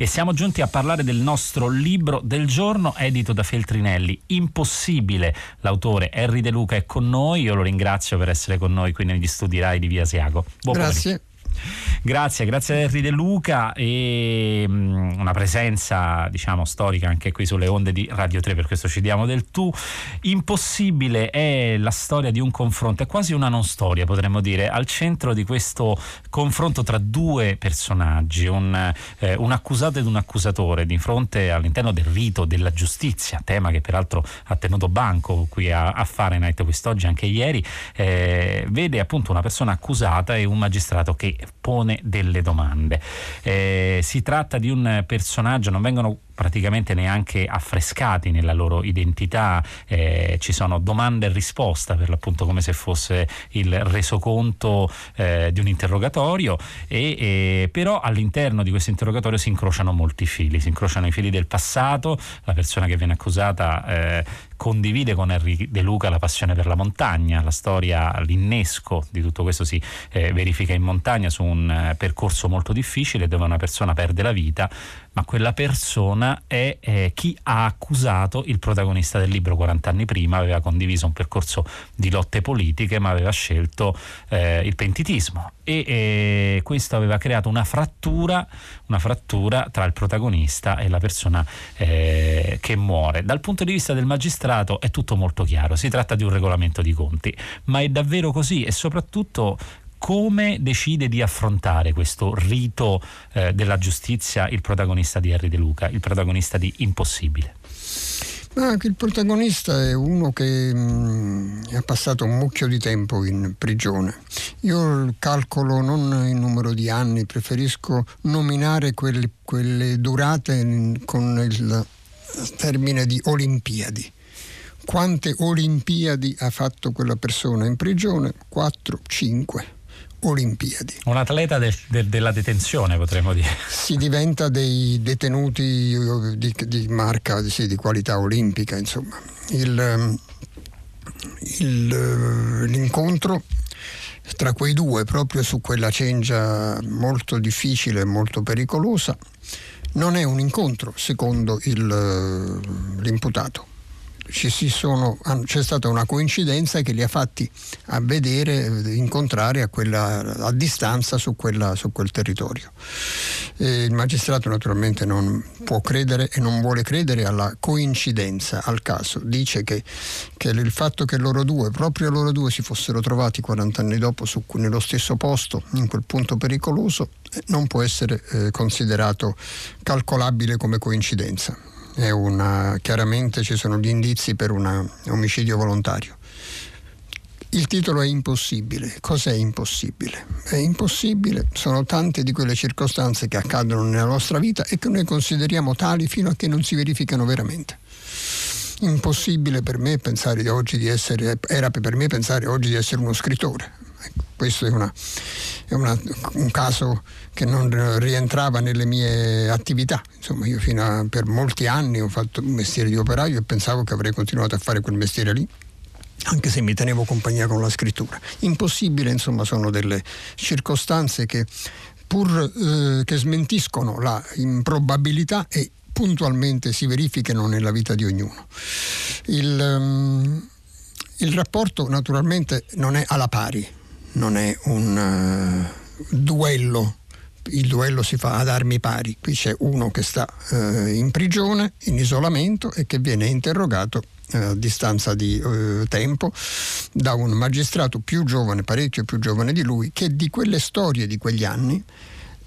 E siamo giunti a parlare del nostro libro del giorno edito da Feltrinelli, Impossibile. L'autore Henry De Luca è con noi, io lo ringrazio per essere con noi qui negli studi RAI di Via Asiago. Buon Grazie. Pomeriggio. Grazie, grazie a Henry De Luca e um, una presenza diciamo storica anche qui sulle onde di Radio 3, per questo ci diamo del tu. Impossibile è la storia di un confronto, è quasi una non storia potremmo dire, al centro di questo confronto tra due personaggi, un, eh, un accusato ed un accusatore di fronte all'interno del rito della giustizia, tema che peraltro ha tenuto banco qui a, a Fahrenheit quest'oggi anche ieri, eh, vede appunto una persona accusata e un magistrato che pone delle domande. Eh, si tratta di un personaggio, non vengono praticamente neanche affrescati nella loro identità, eh, ci sono domande e risposta per l'appunto come se fosse il resoconto eh, di un interrogatorio e, e, però all'interno di questo interrogatorio si incrociano molti fili, si incrociano i fili del passato, la persona che viene accusata eh, condivide con Henry De Luca la passione per la montagna, la storia, l'innesco di tutto questo si eh, verifica in montagna su un eh, percorso molto difficile dove una persona perde la vita ma quella persona è eh, chi ha accusato il protagonista del libro 40 anni prima, aveva condiviso un percorso di lotte politiche, ma aveva scelto eh, il pentitismo. E eh, questo aveva creato una frattura, una frattura, tra il protagonista e la persona eh, che muore. Dal punto di vista del magistrato è tutto molto chiaro, si tratta di un regolamento di conti, ma è davvero così? E soprattutto come decide di affrontare questo rito eh, della giustizia il protagonista di Harry De Luca, il protagonista di Impossibile? Ma il protagonista è uno che mh, mm, ha passato un mucchio di tempo in prigione. Io calcolo non il numero di anni, preferisco nominare quelle, quelle durate con il termine di Olimpiadi quante Olimpiadi ha fatto quella persona in prigione? 4, 5. Olimpiadi. Un atleta de, de, della detenzione potremmo dire. Si diventa dei detenuti di, di marca, sì, di qualità olimpica, insomma. Il, ehm, il, eh, l'incontro tra quei due, proprio su quella cengia molto difficile e molto pericolosa, non è un incontro secondo il, eh, l'imputato sono, c'è stata una coincidenza che li ha fatti a vedere, incontrare a, quella, a distanza su, quella, su, quel territorio. E il magistrato naturalmente non può credere e non vuole credere alla coincidenza, al caso. Dice che, che il fatto che loro due, proprio loro due, si fossero trovati 40 anni dopo su, nello stesso posto, in quel punto pericoloso, eh, non può essere eh, considerato calcolabile come coincidenza una, chiaramente ci sono gli indizi per un omicidio volontario. Il titolo è impossibile. Cos'è impossibile? È impossibile, sono tante di quelle circostanze che accadono nella nostra vita e che noi consideriamo tali fino a che non si verificano veramente. Impossibile per me pensare oggi di essere, era per me pensare oggi di essere uno scrittore. Ecco, questo è, una, è una, un caso che non rientrava nelle mie attività. Insomma, io fino a, per molti anni ho fatto un mestiere di operaio e pensavo che avrei continuato a fare quel mestiere lì anche se mi tenevo compagnia con la scrittura. Impossibile, insomma, sono delle circostanze che pur eh, che smentiscono la improbabilità e puntualmente si verificano nella vita di ognuno. Il, um, il rapporto naturalmente non è alla pari, non è un uh, duello il duello si fa ad armi pari, qui c'è uno che sta eh, in prigione, in isolamento e che viene interrogato eh, a distanza di eh, tempo da un magistrato più giovane, parecchio più giovane di lui, che di quelle storie di quegli anni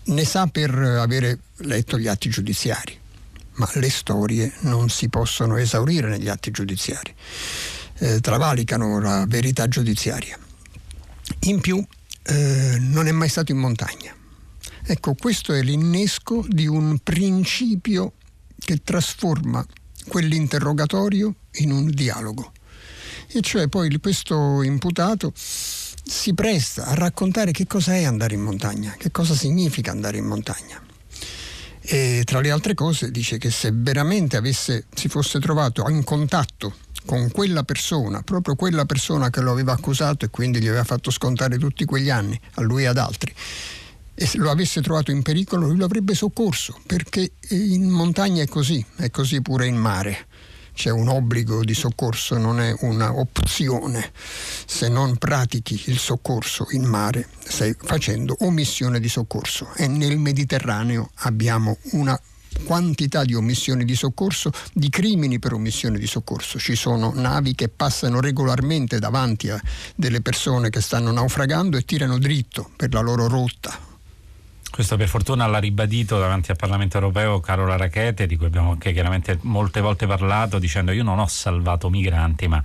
ne sa per avere letto gli atti giudiziari, ma le storie non si possono esaurire negli atti giudiziari, eh, travalicano la verità giudiziaria. In più eh, non è mai stato in montagna Ecco, questo è l'innesco di un principio che trasforma quell'interrogatorio in un dialogo. E cioè poi questo imputato si presta a raccontare che cosa è andare in montagna, che cosa significa andare in montagna. E tra le altre cose dice che se veramente avesse, si fosse trovato in contatto con quella persona, proprio quella persona che lo aveva accusato e quindi gli aveva fatto scontare tutti quegli anni, a lui e ad altri, e se lo avesse trovato in pericolo lui lo avrebbe soccorso, perché in montagna è così, è così pure in mare. C'è un obbligo di soccorso, non è un'opzione. Se non pratichi il soccorso in mare stai facendo omissione di soccorso e nel Mediterraneo abbiamo una quantità di omissioni di soccorso, di crimini per omissione di soccorso. Ci sono navi che passano regolarmente davanti a delle persone che stanno naufragando e tirano dritto per la loro rotta. Questo per fortuna l'ha ribadito davanti al Parlamento europeo Carola Rachete, di cui abbiamo anche chiaramente molte volte parlato, dicendo io non ho salvato migranti, ma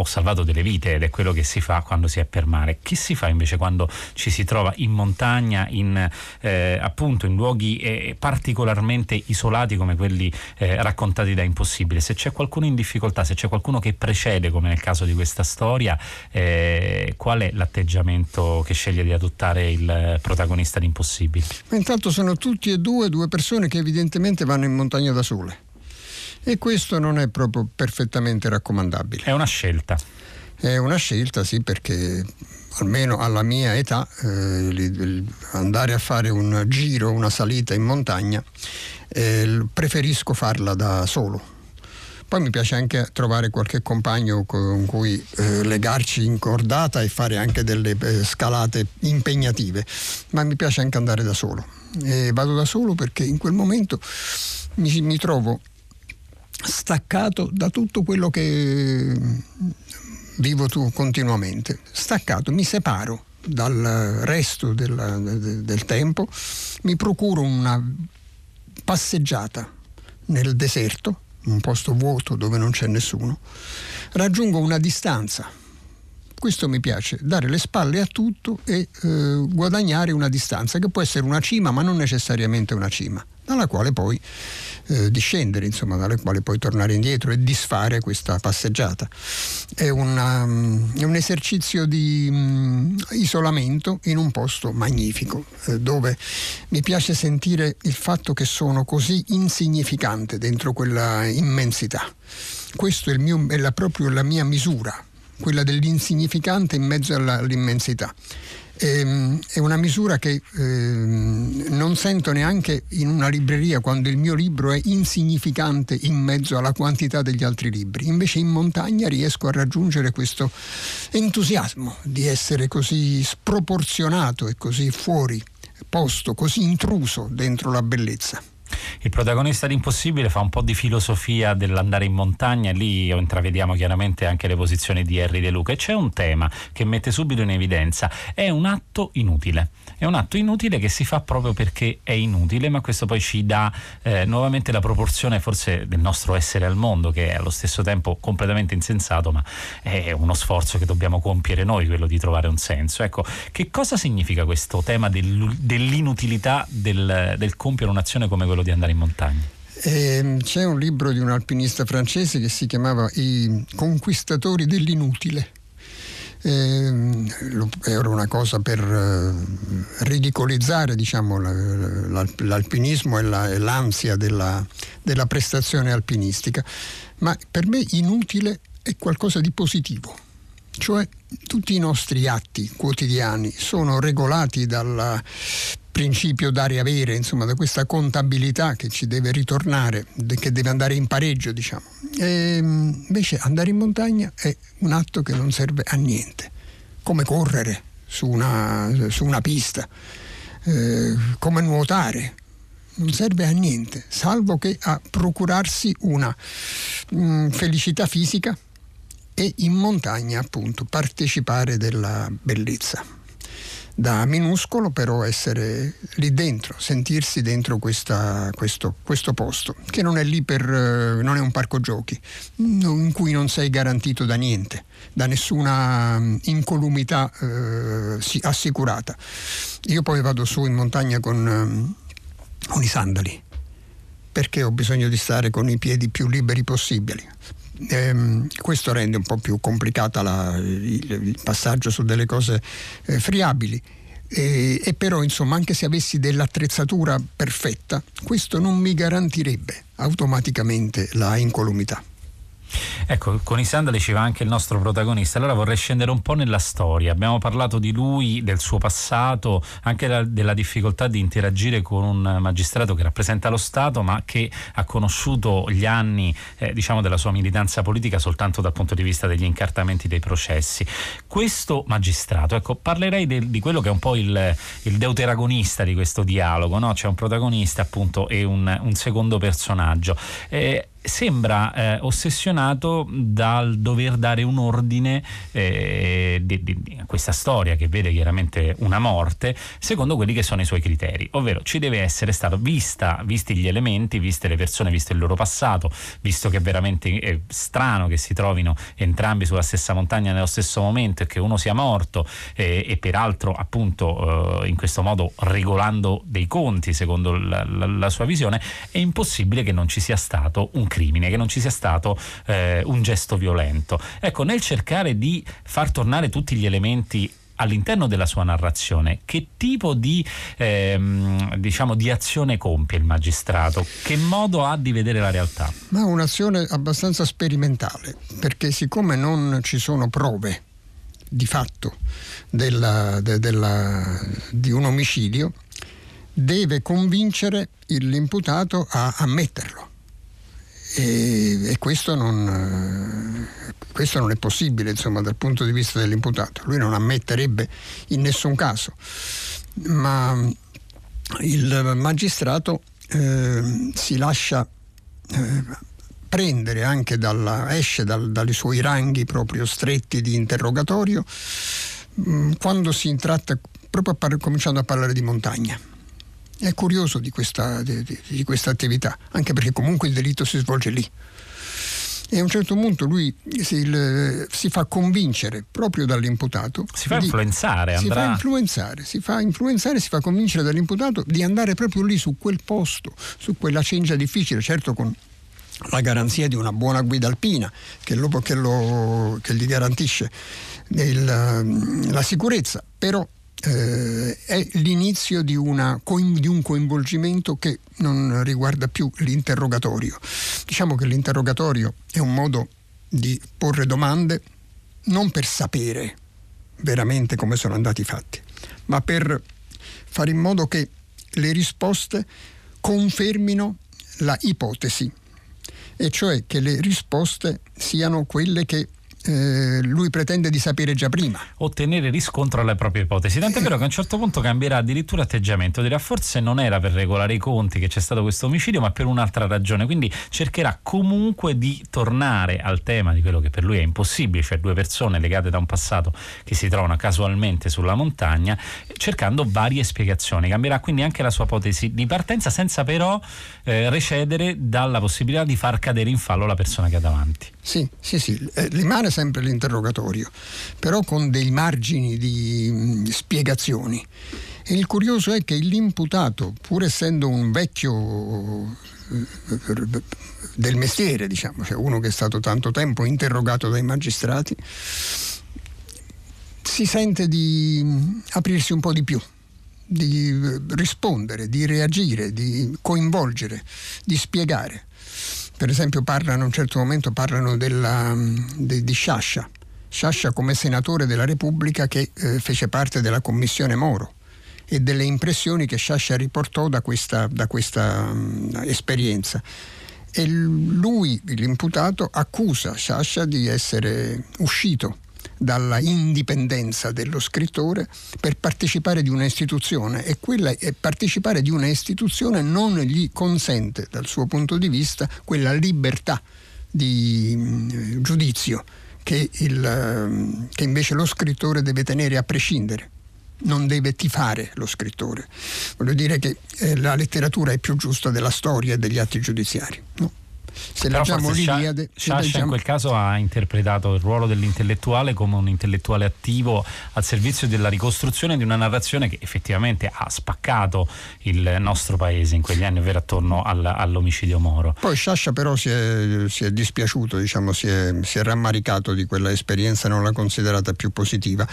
ho salvato delle vite ed è quello che si fa quando si è per mare. Che si fa invece quando ci si trova in montagna, in, eh, appunto in luoghi eh, particolarmente isolati come quelli eh, raccontati da Impossibile? Se c'è qualcuno in difficoltà, se c'è qualcuno che precede, come nel caso di questa storia, eh, qual è l'atteggiamento che sceglie di adottare il protagonista di Impossibile? Intanto sono tutti e due due persone che evidentemente vanno in montagna da sole e questo non è proprio perfettamente raccomandabile. È una scelta. È una scelta, sì, perché almeno alla mia età eh, andare a fare un giro, una salita in montagna, eh, preferisco farla da solo. Poi mi piace anche trovare qualche compagno con cui eh, legarci in cordata e fare anche delle eh, scalate impegnative, ma mi piace anche andare da solo. E vado da solo perché in quel momento mi, mi trovo staccato da tutto quello che vivo tu continuamente, staccato, mi separo dal resto del, del tempo, mi procuro una passeggiata nel deserto, un posto vuoto dove non c'è nessuno, raggiungo una distanza. Questo mi piace, dare le spalle a tutto e eh, guadagnare una distanza che può essere una cima ma non necessariamente una cima, dalla quale poi eh, discendere, insomma, dalle quali poi tornare indietro e disfare questa passeggiata. È, una, um, è un esercizio di um, isolamento in un posto magnifico, eh, dove mi piace sentire il fatto che sono così insignificante dentro quella immensità. Questa è, è la, proprio la mia misura, quella dell'insignificante in mezzo alla, all'immensità. Ehm, è una misura che ehm, non sento neanche in una libreria quando il mio libro è insignificante in mezzo alla quantità degli altri libri. Invece in montagna riesco a raggiungere questo entusiasmo di essere così sproporzionato e così fuori posto, così intruso dentro la bellezza. Il protagonista di Impossibile fa un po' di filosofia dell'andare in montagna, lì intravediamo chiaramente anche le posizioni di Harry De Luca. E c'è un tema che mette subito in evidenza, è un atto inutile, è un atto inutile che si fa proprio perché è inutile, ma questo poi ci dà eh, nuovamente la proporzione forse del nostro essere al mondo, che è allo stesso tempo completamente insensato, ma è uno sforzo che dobbiamo compiere noi, quello di trovare un senso. Ecco, che cosa significa questo tema dell'inutilità del, del compiere un'azione come quello di andare in montagna? Eh, c'è un libro di un alpinista francese che si chiamava I conquistatori dell'inutile. Eh, era una cosa per eh, ridicolizzare diciamo, l'alpinismo la, e l'ansia della, della prestazione alpinistica, ma per me inutile è qualcosa di positivo cioè tutti i nostri atti quotidiani sono regolati dal principio dare avere, insomma, da questa contabilità che ci deve ritornare, che deve andare in pareggio, diciamo. E invece andare in montagna è un atto che non serve a niente, come correre su una, su una pista, eh, come nuotare, non serve a niente, salvo che a procurarsi una mh, mm, felicità fisica e in montagna appunto partecipare della bellezza. Da minuscolo però essere lì dentro, sentirsi dentro questa, questo, questo, posto, che non è lì per, eh, non è un parco giochi, in cui non sei garantito da niente, da nessuna mm, incolumità eh, assicurata. Io poi vado su in montagna con, mm, con i sandali, perché ho bisogno di stare con i piedi più liberi possibili ehm, questo rende un po' più complicata la, il, il, passaggio su delle cose eh, friabili. E, e, però insomma anche se avessi dell'attrezzatura perfetta questo non mi garantirebbe automaticamente la incolumità Ecco, con i sandali ci va anche il nostro protagonista. Allora vorrei scendere un po' nella storia. Abbiamo parlato di lui, del suo passato, anche da, della difficoltà di interagire con un magistrato che rappresenta lo Stato, ma che ha conosciuto gli anni eh, diciamo della sua militanza politica soltanto dal punto di vista degli incartamenti dei processi. Questo magistrato, ecco, parlerei de, di quello che è un po' il, il deuteragonista di questo dialogo, no? C'è un protagonista appunto e un, un secondo personaggio. Eh, sembra eh, ossessionato dal dover dare un ordine eh, di, di, di, questa storia che vede chiaramente una morte secondo quelli che sono i suoi criteri, ovvero ci deve essere stato vista, visti gli elementi, viste le persone, visto il loro passato, visto che è veramente è strano che si trovino entrambi sulla stessa montagna nello stesso momento e che uno sia morto eh, e peraltro appunto eh, in questo modo regolando dei conti secondo la, la, la sua visione, è impossibile che non ci sia stato un crimine, che non ci sia stato eh, un gesto violento. Ecco, nel cercare di far tornare tutti gli elementi all'interno della sua narrazione che tipo di, ehm, diciamo, di azione compie il magistrato? Che modo ha di vedere la realtà? Ma un'azione abbastanza sperimentale, perché siccome non ci sono prove di fatto della, de, della, di un omicidio, deve convincere l'imputato a ammetterlo e, e questo, non, questo, non, è possibile insomma, dal punto di vista dell'imputato. Lui non ammetterebbe in nessun caso, ma il magistrato eh, si lascia eh, prendere anche dalla, esce dal, dai suoi ranghi proprio stretti di interrogatorio mh, mm, quando si intratta proprio par- cominciando a parlare di montagna è curioso di questa, di, di questa attività, anche perché comunque il delitto si svolge lì. E a un certo punto lui si, il, si fa convincere proprio dall'imputato. Si fa di, influenzare, andrà... Si fa influenzare, si fa influenzare, si fa convincere dall'imputato di andare proprio lì su quel posto, su quella cengia difficile, certo con la garanzia di una buona guida alpina che, lo, che, lo, che gli garantisce il, la sicurezza, però eh, è l'inizio di, una, di, un coinvolgimento che non riguarda più l'interrogatorio. Diciamo che l'interrogatorio è un modo di porre domande non per sapere veramente come sono andati i fatti, ma per fare in modo che le risposte confermino la ipotesi, e cioè che le risposte siano quelle che eh, lui pretende di sapere già prima. Ottenere riscontro alle proprie ipotesi. Tant'è vero che a un certo punto cambierà addirittura atteggiamento, dirà forse non era per regolare i conti che c'è stato questo omicidio, ma per un'altra ragione. Quindi cercherà comunque di tornare al tema di quello che per lui è impossibile, cioè due persone legate da un passato che si trovano casualmente sulla montagna, cercando varie spiegazioni. Cambierà quindi anche la sua ipotesi di partenza senza però eh, recedere dalla possibilità di far cadere in fallo la persona che ha davanti. Sì, sì, sì, eh, rimane sempre l'interrogatorio, però con dei margini di mm, spiegazioni. E il curioso è che l'imputato, pur essendo un vecchio eh, del mestiere, diciamo, cioè uno che è stato tanto tempo interrogato dai magistrati, si sente di mm, aprirsi un po' di più di eh, rispondere, di reagire, di coinvolgere, di spiegare per esempio parlano a un certo momento parlano della, de, di Sciascia, Sciascia come senatore della Repubblica che eh, fece parte della commissione Moro e delle impressioni che Sciascia riportò da questa, da questa um, esperienza. E lui, l'imputato, accusa Sciascia di essere uscito dalla indipendenza dello scrittore per partecipare di una istituzione e, quella, e partecipare di una istituzione non gli consente dal suo punto di vista quella libertà di mh, giudizio che, il, che invece lo scrittore deve tenere a prescindere non deve tifare lo scrittore. Voglio dire che eh, la letteratura è più giusta della storia e degli atti giudiziari. No? Se Però leggiamo l'Iliade Sciascia leggiamo... in quel caso ha interpretato il ruolo dell'intellettuale come un intellettuale attivo al servizio della ricostruzione di una narrazione che effettivamente ha spaccato il nostro paese in quegli anni, ovvero attorno al, all'omicidio Moro. Poi Sciascia però si è, si è dispiaciuto, diciamo, si, è, si, è, rammaricato di quella esperienza, non l'ha considerata più positiva.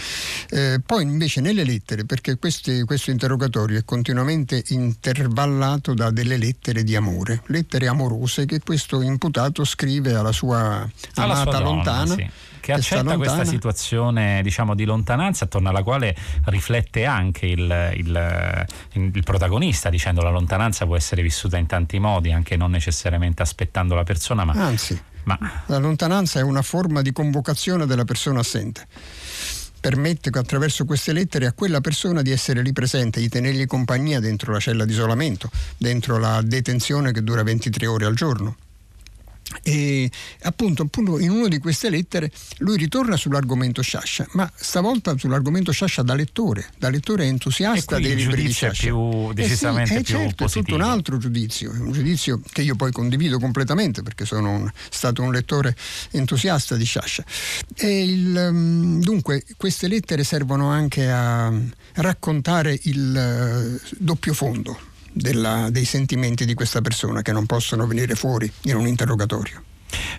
Eh, poi invece nelle lettere, perché questi, questo interrogatorio è continuamente intervallato da delle lettere di amore, lettere amorose che questo questo imputato scrive alla sua alla amata sua donna, lontana. Sì che accetta questa situazione diciamo, di lontananza attorno alla quale riflette anche il, il, il, protagonista dicendo la lontananza può essere vissuta in tanti modi anche non necessariamente aspettando la persona ma, anzi ma... la lontananza è una forma di convocazione della persona assente permette attraverso queste lettere a quella persona di essere lì presente, di tenergli compagnia dentro la cella di isolamento, dentro la detenzione che dura 23 ore al giorno. E appunto, appunto, in una di queste lettere lui ritorna sull'argomento Sciascia, ma stavolta sull'argomento Sciascia da lettore, da lettore entusiasta dei libri di Sciascia. più decisamente eh sì, più certo, positivo. è tutto un altro giudizio, un giudizio che io poi condivido completamente perché sono un, stato un lettore entusiasta di Sciascia. Il, mm, dunque, queste lettere servono anche a raccontare il uh, doppio fondo della, dei sentimenti di questa persona che non possono venire fuori in un interrogatorio.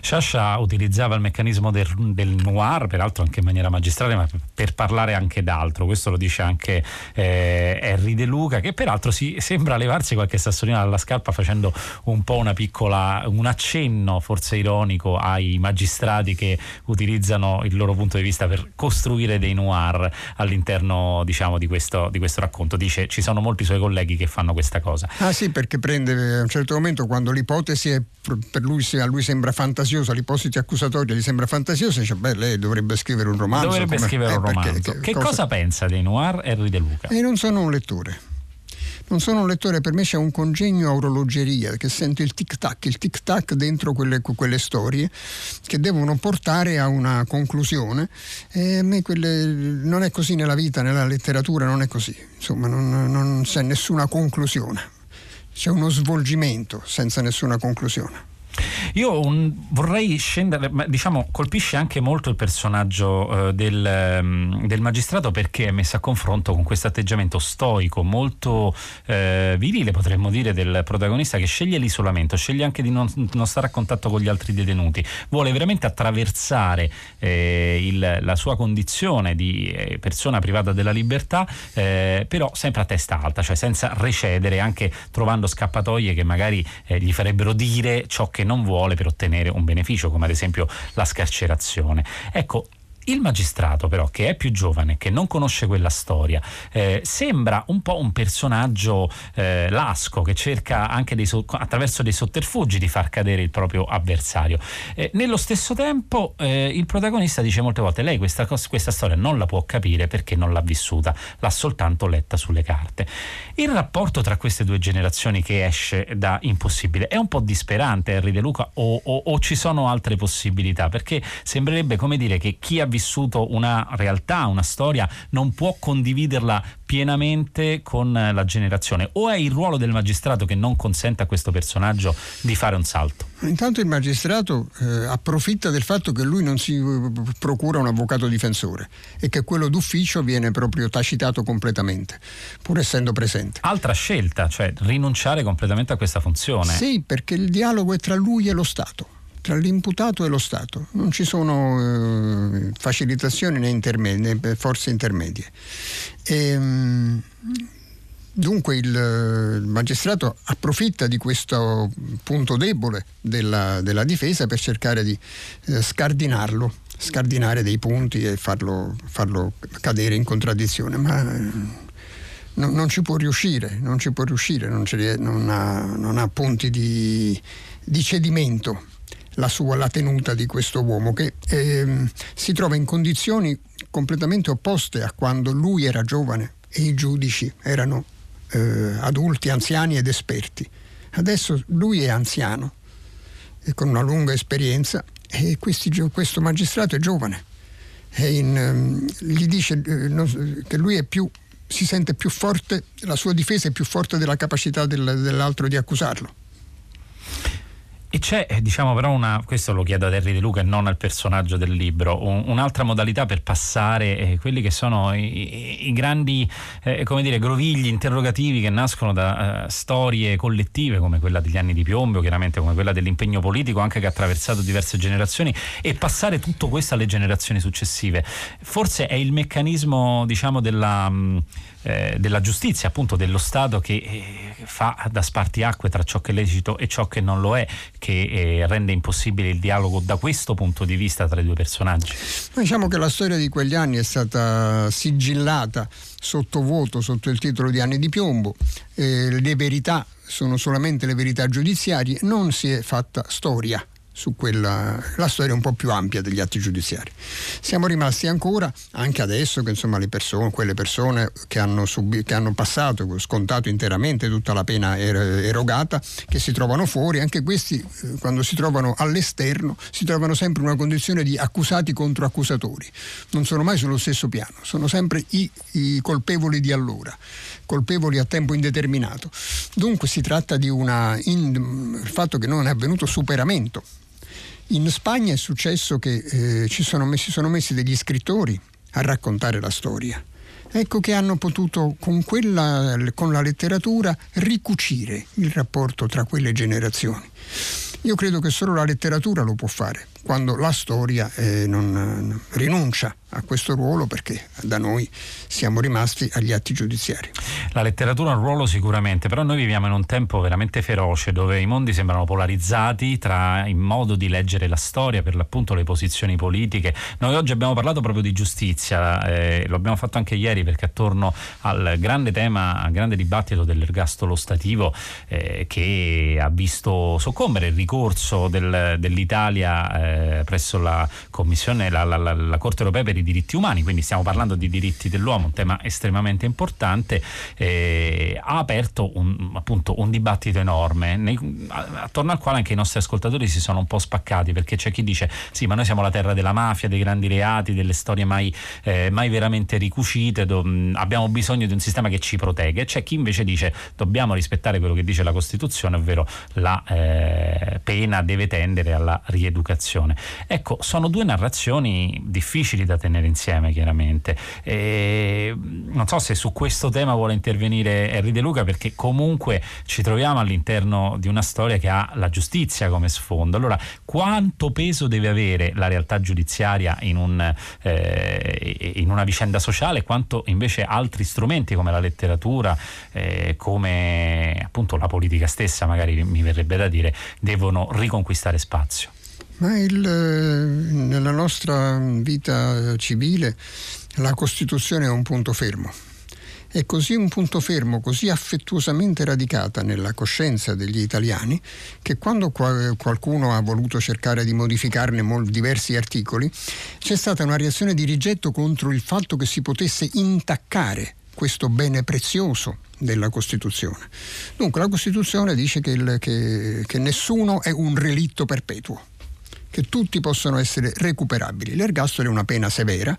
Sciascia utilizzava il meccanismo del, del, noir, peraltro anche in maniera magistrale, ma per parlare anche d'altro. Questo lo dice anche eh, Henry De Luca, che peraltro si, sembra levarsi qualche sassolina dalla scarpa facendo un po' una piccola, un accenno forse ironico ai magistrati che utilizzano il loro punto di vista per costruire dei noir all'interno diciamo, di, questo, di questo racconto. Dice ci sono molti suoi colleghi che fanno questa cosa. Ah sì, perché prende a un certo momento quando l'ipotesi è, per lui, a lui sembra fantasiosa, l'ipotesi accusatoria gli sembra fantasiosa, dice beh lei dovrebbe scrivere un romanzo. Dovrebbe come, scrivere un eh, romanzo. Perché, che, cosa... cosa... pensa dei noir Henry De Luca? E non sono un lettore. Non sono un lettore, per me c'è un congegno a orologeria che sente il tic-tac, il tic-tac dentro quelle, quelle storie che devono portare a una conclusione e a me quelle, non è così nella vita, nella letteratura non è così, insomma non, non c'è nessuna conclusione, c'è uno svolgimento senza nessuna conclusione. Io un, vorrei scendere, diciamo, colpisce anche molto il personaggio eh, del, um, del, magistrato perché è messo a confronto con questo atteggiamento stoico, molto eh, virile, potremmo dire, del protagonista che sceglie l'isolamento, sceglie anche di non, non stare a contatto con gli altri detenuti, vuole veramente attraversare eh, il, la sua condizione di eh, persona privata della libertà, eh, però sempre a testa alta, cioè senza recedere, anche trovando scappatoie che magari eh, gli farebbero dire ciò che non vuole per ottenere un beneficio, come ad esempio la scarcerazione. Ecco, il magistrato però, che è più giovane, che non conosce quella storia, eh, sembra un po' un personaggio eh, lasco che cerca anche dei so- attraverso dei sotterfugi di far cadere il proprio avversario. Eh, nello stesso tempo eh, il protagonista dice molte volte lei questa, cos- questa storia non la può capire perché non l'ha vissuta, l'ha soltanto letta sulle carte. Il rapporto tra queste due generazioni che esce da impossibile è un po' disperante Henry De Luca o, o, o ci sono altre possibilità? Perché sembrerebbe come dire che chi ha vissuto vissuto una realtà, una storia, non può condividerla pienamente con la generazione o è il ruolo del magistrato che non consente a questo personaggio di fare un salto? Intanto il magistrato eh, approfitta del fatto che lui non si eh, procura un avvocato difensore e che quello d'ufficio viene proprio tacitato completamente, pur essendo presente. Altra scelta, cioè rinunciare completamente a questa funzione. Sì, perché il dialogo è tra lui e lo Stato tra l'imputato e lo Stato. Non ci sono eh, facilitazioni né, intermedie, né forze intermedie. E, ehm, dunque il, magistrato approfitta di questo punto debole della, della difesa per cercare di eh, scardinarlo, scardinare dei punti e farlo, farlo cadere in contraddizione. Ma, no, non ci può riuscire, non ci può riuscire, non, non, ha, non ha, punti di, di cedimento la, sua, la tenuta di questo uomo che eh, si trova in condizioni completamente opposte a quando lui era giovane e i giudici erano eh, adulti, anziani ed esperti. Adesso lui è anziano e con una lunga esperienza e questi, questo magistrato è giovane. In, um, gli dice eh, non, che lui è più, si sente più forte, la sua difesa è più forte della capacità del, dell'altro di accusarlo. E c'è, eh, diciamo, però una, questo lo chiedo ad Henry De Luca e non al personaggio del libro, un, un'altra modalità per passare eh, quelli che sono i, i grandi, eh, come dire, grovigli interrogativi che nascono da uh, storie collettive come quella degli anni di piombo, chiaramente come quella dell'impegno politico, anche che ha attraversato diverse generazioni, e passare tutto questo alle generazioni successive. Forse è il meccanismo, diciamo, della... Mh, eh, della giustizia, appunto dello Stato che eh, fa da spartiacque tra ciò che è lecito e ciò che non lo è, che eh, rende impossibile il dialogo da questo punto di vista tra i due personaggi? Diciamo che la storia di quegli anni è stata sigillata sottovuoto sotto il titolo di Anni di piombo, eh, le verità sono solamente le verità giudiziarie, non si è fatta storia su quella, la storia un po' più ampia degli atti giudiziari. Siamo rimasti ancora, anche adesso, che insomma persone, quelle persone che hanno, subi, che hanno passato, scontato interamente tutta la pena er, erogata, che si trovano fuori, anche questi eh, quando si trovano all'esterno si trovano sempre in una condizione di accusati contro accusatori. Non sono mai sullo stesso piano, sono sempre i, i colpevoli di allora, colpevoli a tempo indeterminato. Dunque si tratta di una, in, il fatto che non è avvenuto superamento in Spagna è successo che eh, ci sono messi, sono messi degli scrittori a raccontare la storia. Ecco che hanno potuto con, quella, con la letteratura ricucire il rapporto tra quelle generazioni. Io credo che solo la letteratura lo può fare, quando la storia eh, non rinuncia a questo ruolo perché da noi siamo rimasti agli atti giudiziari. La letteratura ha un ruolo sicuramente, però noi viviamo in un tempo veramente feroce dove i mondi sembrano polarizzati tra il modo di leggere la storia, per l'appunto le posizioni politiche. Noi oggi abbiamo parlato proprio di giustizia, eh, lo abbiamo fatto anche ieri perché attorno al grande tema, al grande dibattito dell'ergastolo stativo eh, che ha visto soccombere il ricorso del, dell'Italia eh, presso la Commissione, la, la, la, la Corte Europea per i diritti umani, quindi stiamo parlando di diritti dell'uomo, un tema estremamente importante, eh, ha aperto un, appunto, un dibattito enorme nei, attorno al quale anche i nostri ascoltatori si sono un po' spaccati perché c'è chi dice sì ma noi siamo la terra della mafia, dei grandi reati, delle storie mai, eh, mai veramente ricucite, do, abbiamo bisogno di un sistema che ci protegge, c'è chi invece dice dobbiamo rispettare quello che dice la Costituzione, ovvero la eh, pena deve tendere alla rieducazione. Ecco, sono due narrazioni difficili da tenere tenere insieme chiaramente. E non so se su questo tema vuole intervenire Henry De Luca perché comunque ci troviamo all'interno di una storia che ha la giustizia come sfondo. Allora, quanto peso deve avere la realtà giudiziaria in, un, eh, in una vicenda sociale, quanto invece altri strumenti come la letteratura, eh, come appunto la politica stessa, magari mi verrebbe da dire, devono riconquistare spazio? Ma il, eh, nella nostra vita civile la Costituzione è un punto fermo. È così un punto fermo, così affettuosamente radicata nella coscienza degli italiani, che quando qualcuno ha voluto cercare di modificarne diversi articoli, c'è stata una reazione di rigetto contro il fatto che si potesse intaccare questo bene prezioso della Costituzione. Dunque la Costituzione dice che, il, che, che nessuno è un relitto perpetuo che tutti possono essere recuperabili. L'ergastolo è una pena severa,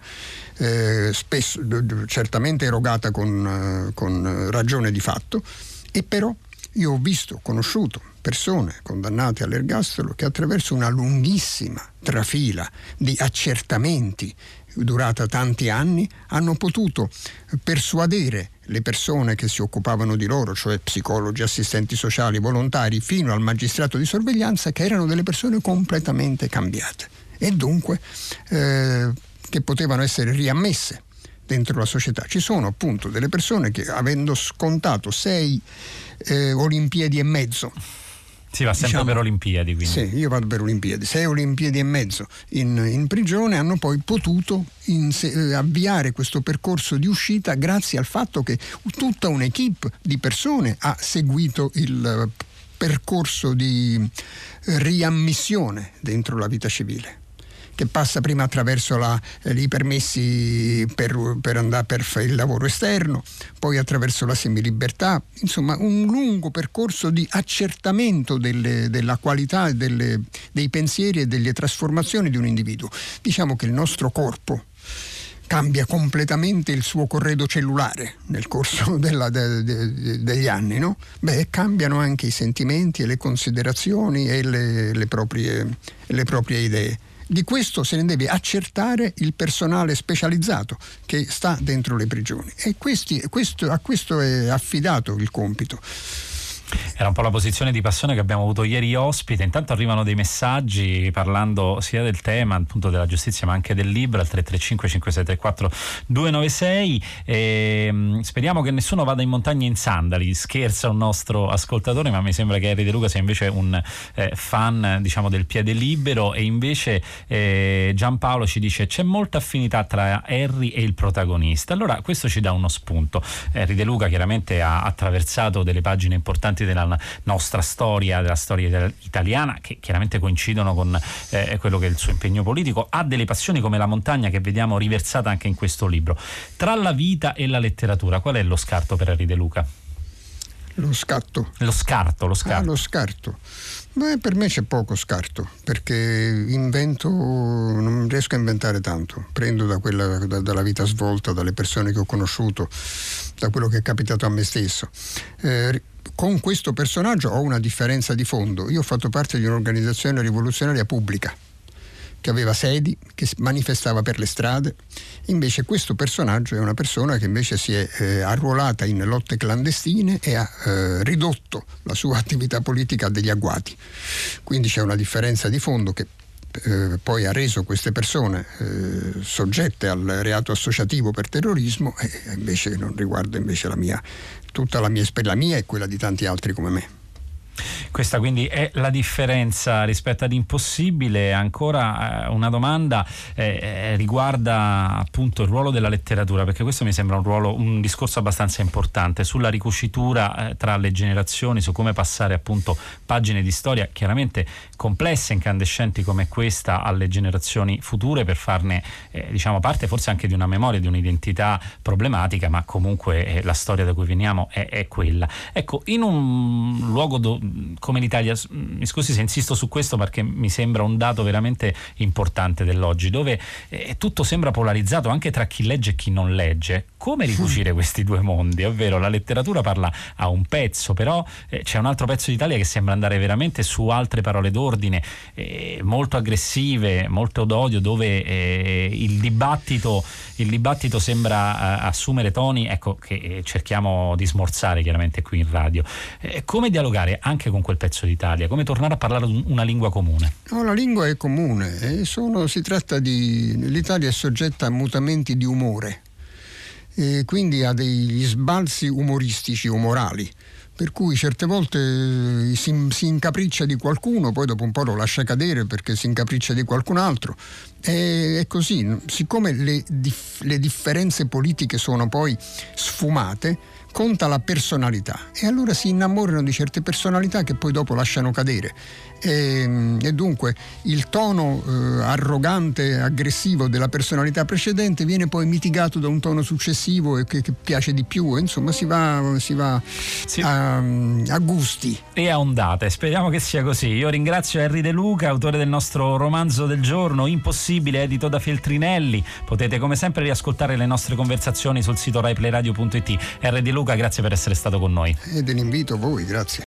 eh, spesso, certamente erogata con, eh, con ragione di fatto, e però io ho visto, conosciuto persone condannate all'ergastolo che attraverso una lunghissima trafila di accertamenti durata tanti anni hanno potuto persuadere le persone che si occupavano di loro, cioè psicologi, assistenti sociali, volontari, fino al magistrato di sorveglianza, che erano delle persone completamente cambiate e dunque eh, che potevano essere riammesse dentro la società. Ci sono appunto delle persone che avendo scontato sei eh, Olimpiadi e mezzo si va sempre diciamo, per Olimpiadi. Quindi. Sì, io vado per Olimpiadi. Sei Olimpiadi e mezzo in, in prigione hanno poi potuto in, eh, avviare questo percorso di uscita grazie al fatto che tutta un'equipe di persone ha seguito il eh, percorso di eh, riammissione dentro la vita civile che passa prima attraverso la, eh, i permessi per, per, andare per il lavoro esterno, poi attraverso la semilibertà, insomma un lungo percorso di accertamento delle, della qualità delle, dei pensieri e delle trasformazioni di un individuo. Diciamo che il nostro corpo, cambia completamente il suo corredo cellulare nel corso della, de, de, degli anni, no? Beh, cambiano anche i sentimenti e le considerazioni e le, le, proprie, le proprie idee. Di questo se ne deve accertare il personale specializzato che sta dentro le prigioni e questi, questo, a questo è affidato il compito. Era un po' la posizione di passione che abbiamo avuto ieri ospite. Intanto arrivano dei messaggi parlando sia del tema appunto della giustizia ma anche del libro al 335 5634 296. E, speriamo che nessuno vada in montagna in sandali. Scherza un nostro ascoltatore, ma mi sembra che Harry De Luca sia invece un eh, fan diciamo del piede libero e invece eh, Giampaolo ci dice c'è molta affinità tra Harry e il protagonista. Allora questo ci dà uno spunto. Harry De Luca chiaramente ha attraversato delle pagine importanti della nostra storia, della storia italiana, che chiaramente coincidono con eh, quello che è il suo impegno politico, ha delle passioni come la montagna che vediamo riversata anche in questo libro. Tra la vita e la letteratura, qual è lo scarto per Henri De Luca? Lo scatto. Lo scarto, lo scarto. Ah, lo scarto. Beh, per me c'è poco scarto, perché invento, non riesco a inventare tanto. Prendo da quella, da, dalla vita svolta, dalle persone che ho conosciuto, da quello che è capitato a me stesso. Eh, con questo personaggio ho una differenza di fondo. Io ho fatto parte di un'organizzazione rivoluzionaria pubblica che aveva sedi, che manifestava per le strade. Invece questo personaggio è una persona che invece si è eh, arruolata in lotte clandestine e ha eh, ridotto la sua attività politica a degli agguati. Quindi c'è una differenza di fondo che eh, poi ha reso queste persone eh, soggette al reato associativo per terrorismo e invece non riguarda invece la mia, tutta la mia esperienza, la mia e quella di tanti altri come me. Questa quindi è la differenza rispetto ad Impossibile. Ancora eh, una domanda eh, eh, riguarda appunto il ruolo della letteratura, perché questo mi sembra un, ruolo, un discorso abbastanza importante sulla ricucitura eh, tra le generazioni, su come passare appunto pagine di storia chiaramente complesse, incandescenti come questa alle generazioni future per farne eh, diciamo parte forse anche di una memoria, di un'identità problematica, ma comunque eh, la storia da cui veniamo è, è quella. Ecco, in un luogo do, come l'Italia, mi scusi se insisto su questo perché mi sembra un dato veramente importante dell'oggi, dove eh, tutto sembra polarizzato anche tra chi legge e chi non legge. Come ricucire questi due mondi? Ovvero la letteratura parla a un pezzo, però eh, c'è un altro pezzo d'Italia che sembra andare veramente su altre parole d'ordine, eh, molto aggressive, molto d'odio, dove eh, il dibattito, il, dibattito, sembra eh, assumere toni ecco, che eh, cerchiamo di smorzare chiaramente qui in radio. come dialogare anche con quel pezzo d'Italia? Come tornare a parlare una lingua comune? No, la lingua è comune, sono, si tratta di... l'Italia è soggetta a mutamenti di umore quindi ha degli sbalzi umoristici o morali per cui certe volte eh, si, si, incapriccia di qualcuno, poi dopo un po' lo lascia cadere perché si incapriccia di qualcun altro. E, è così, siccome le, dif, le differenze politiche sono poi sfumate, conta la personalità e allora si innamorano di certe personalità che poi dopo lasciano cadere e, e dunque il tono eh, arrogante, aggressivo della personalità precedente viene poi mitigato da un tono successivo e che, che piace di più, insomma si va, si va sì. a, a, gusti. E a ondate, speriamo che sia così. Io ringrazio Henry De Luca, autore del nostro romanzo del giorno, Impossibile, edito da Feltrinelli. Potete come sempre riascoltare le nostre conversazioni sul sito raiplayradio.it. Henry De Luca, grazie per essere stato con noi. Ed un invito a voi, grazie.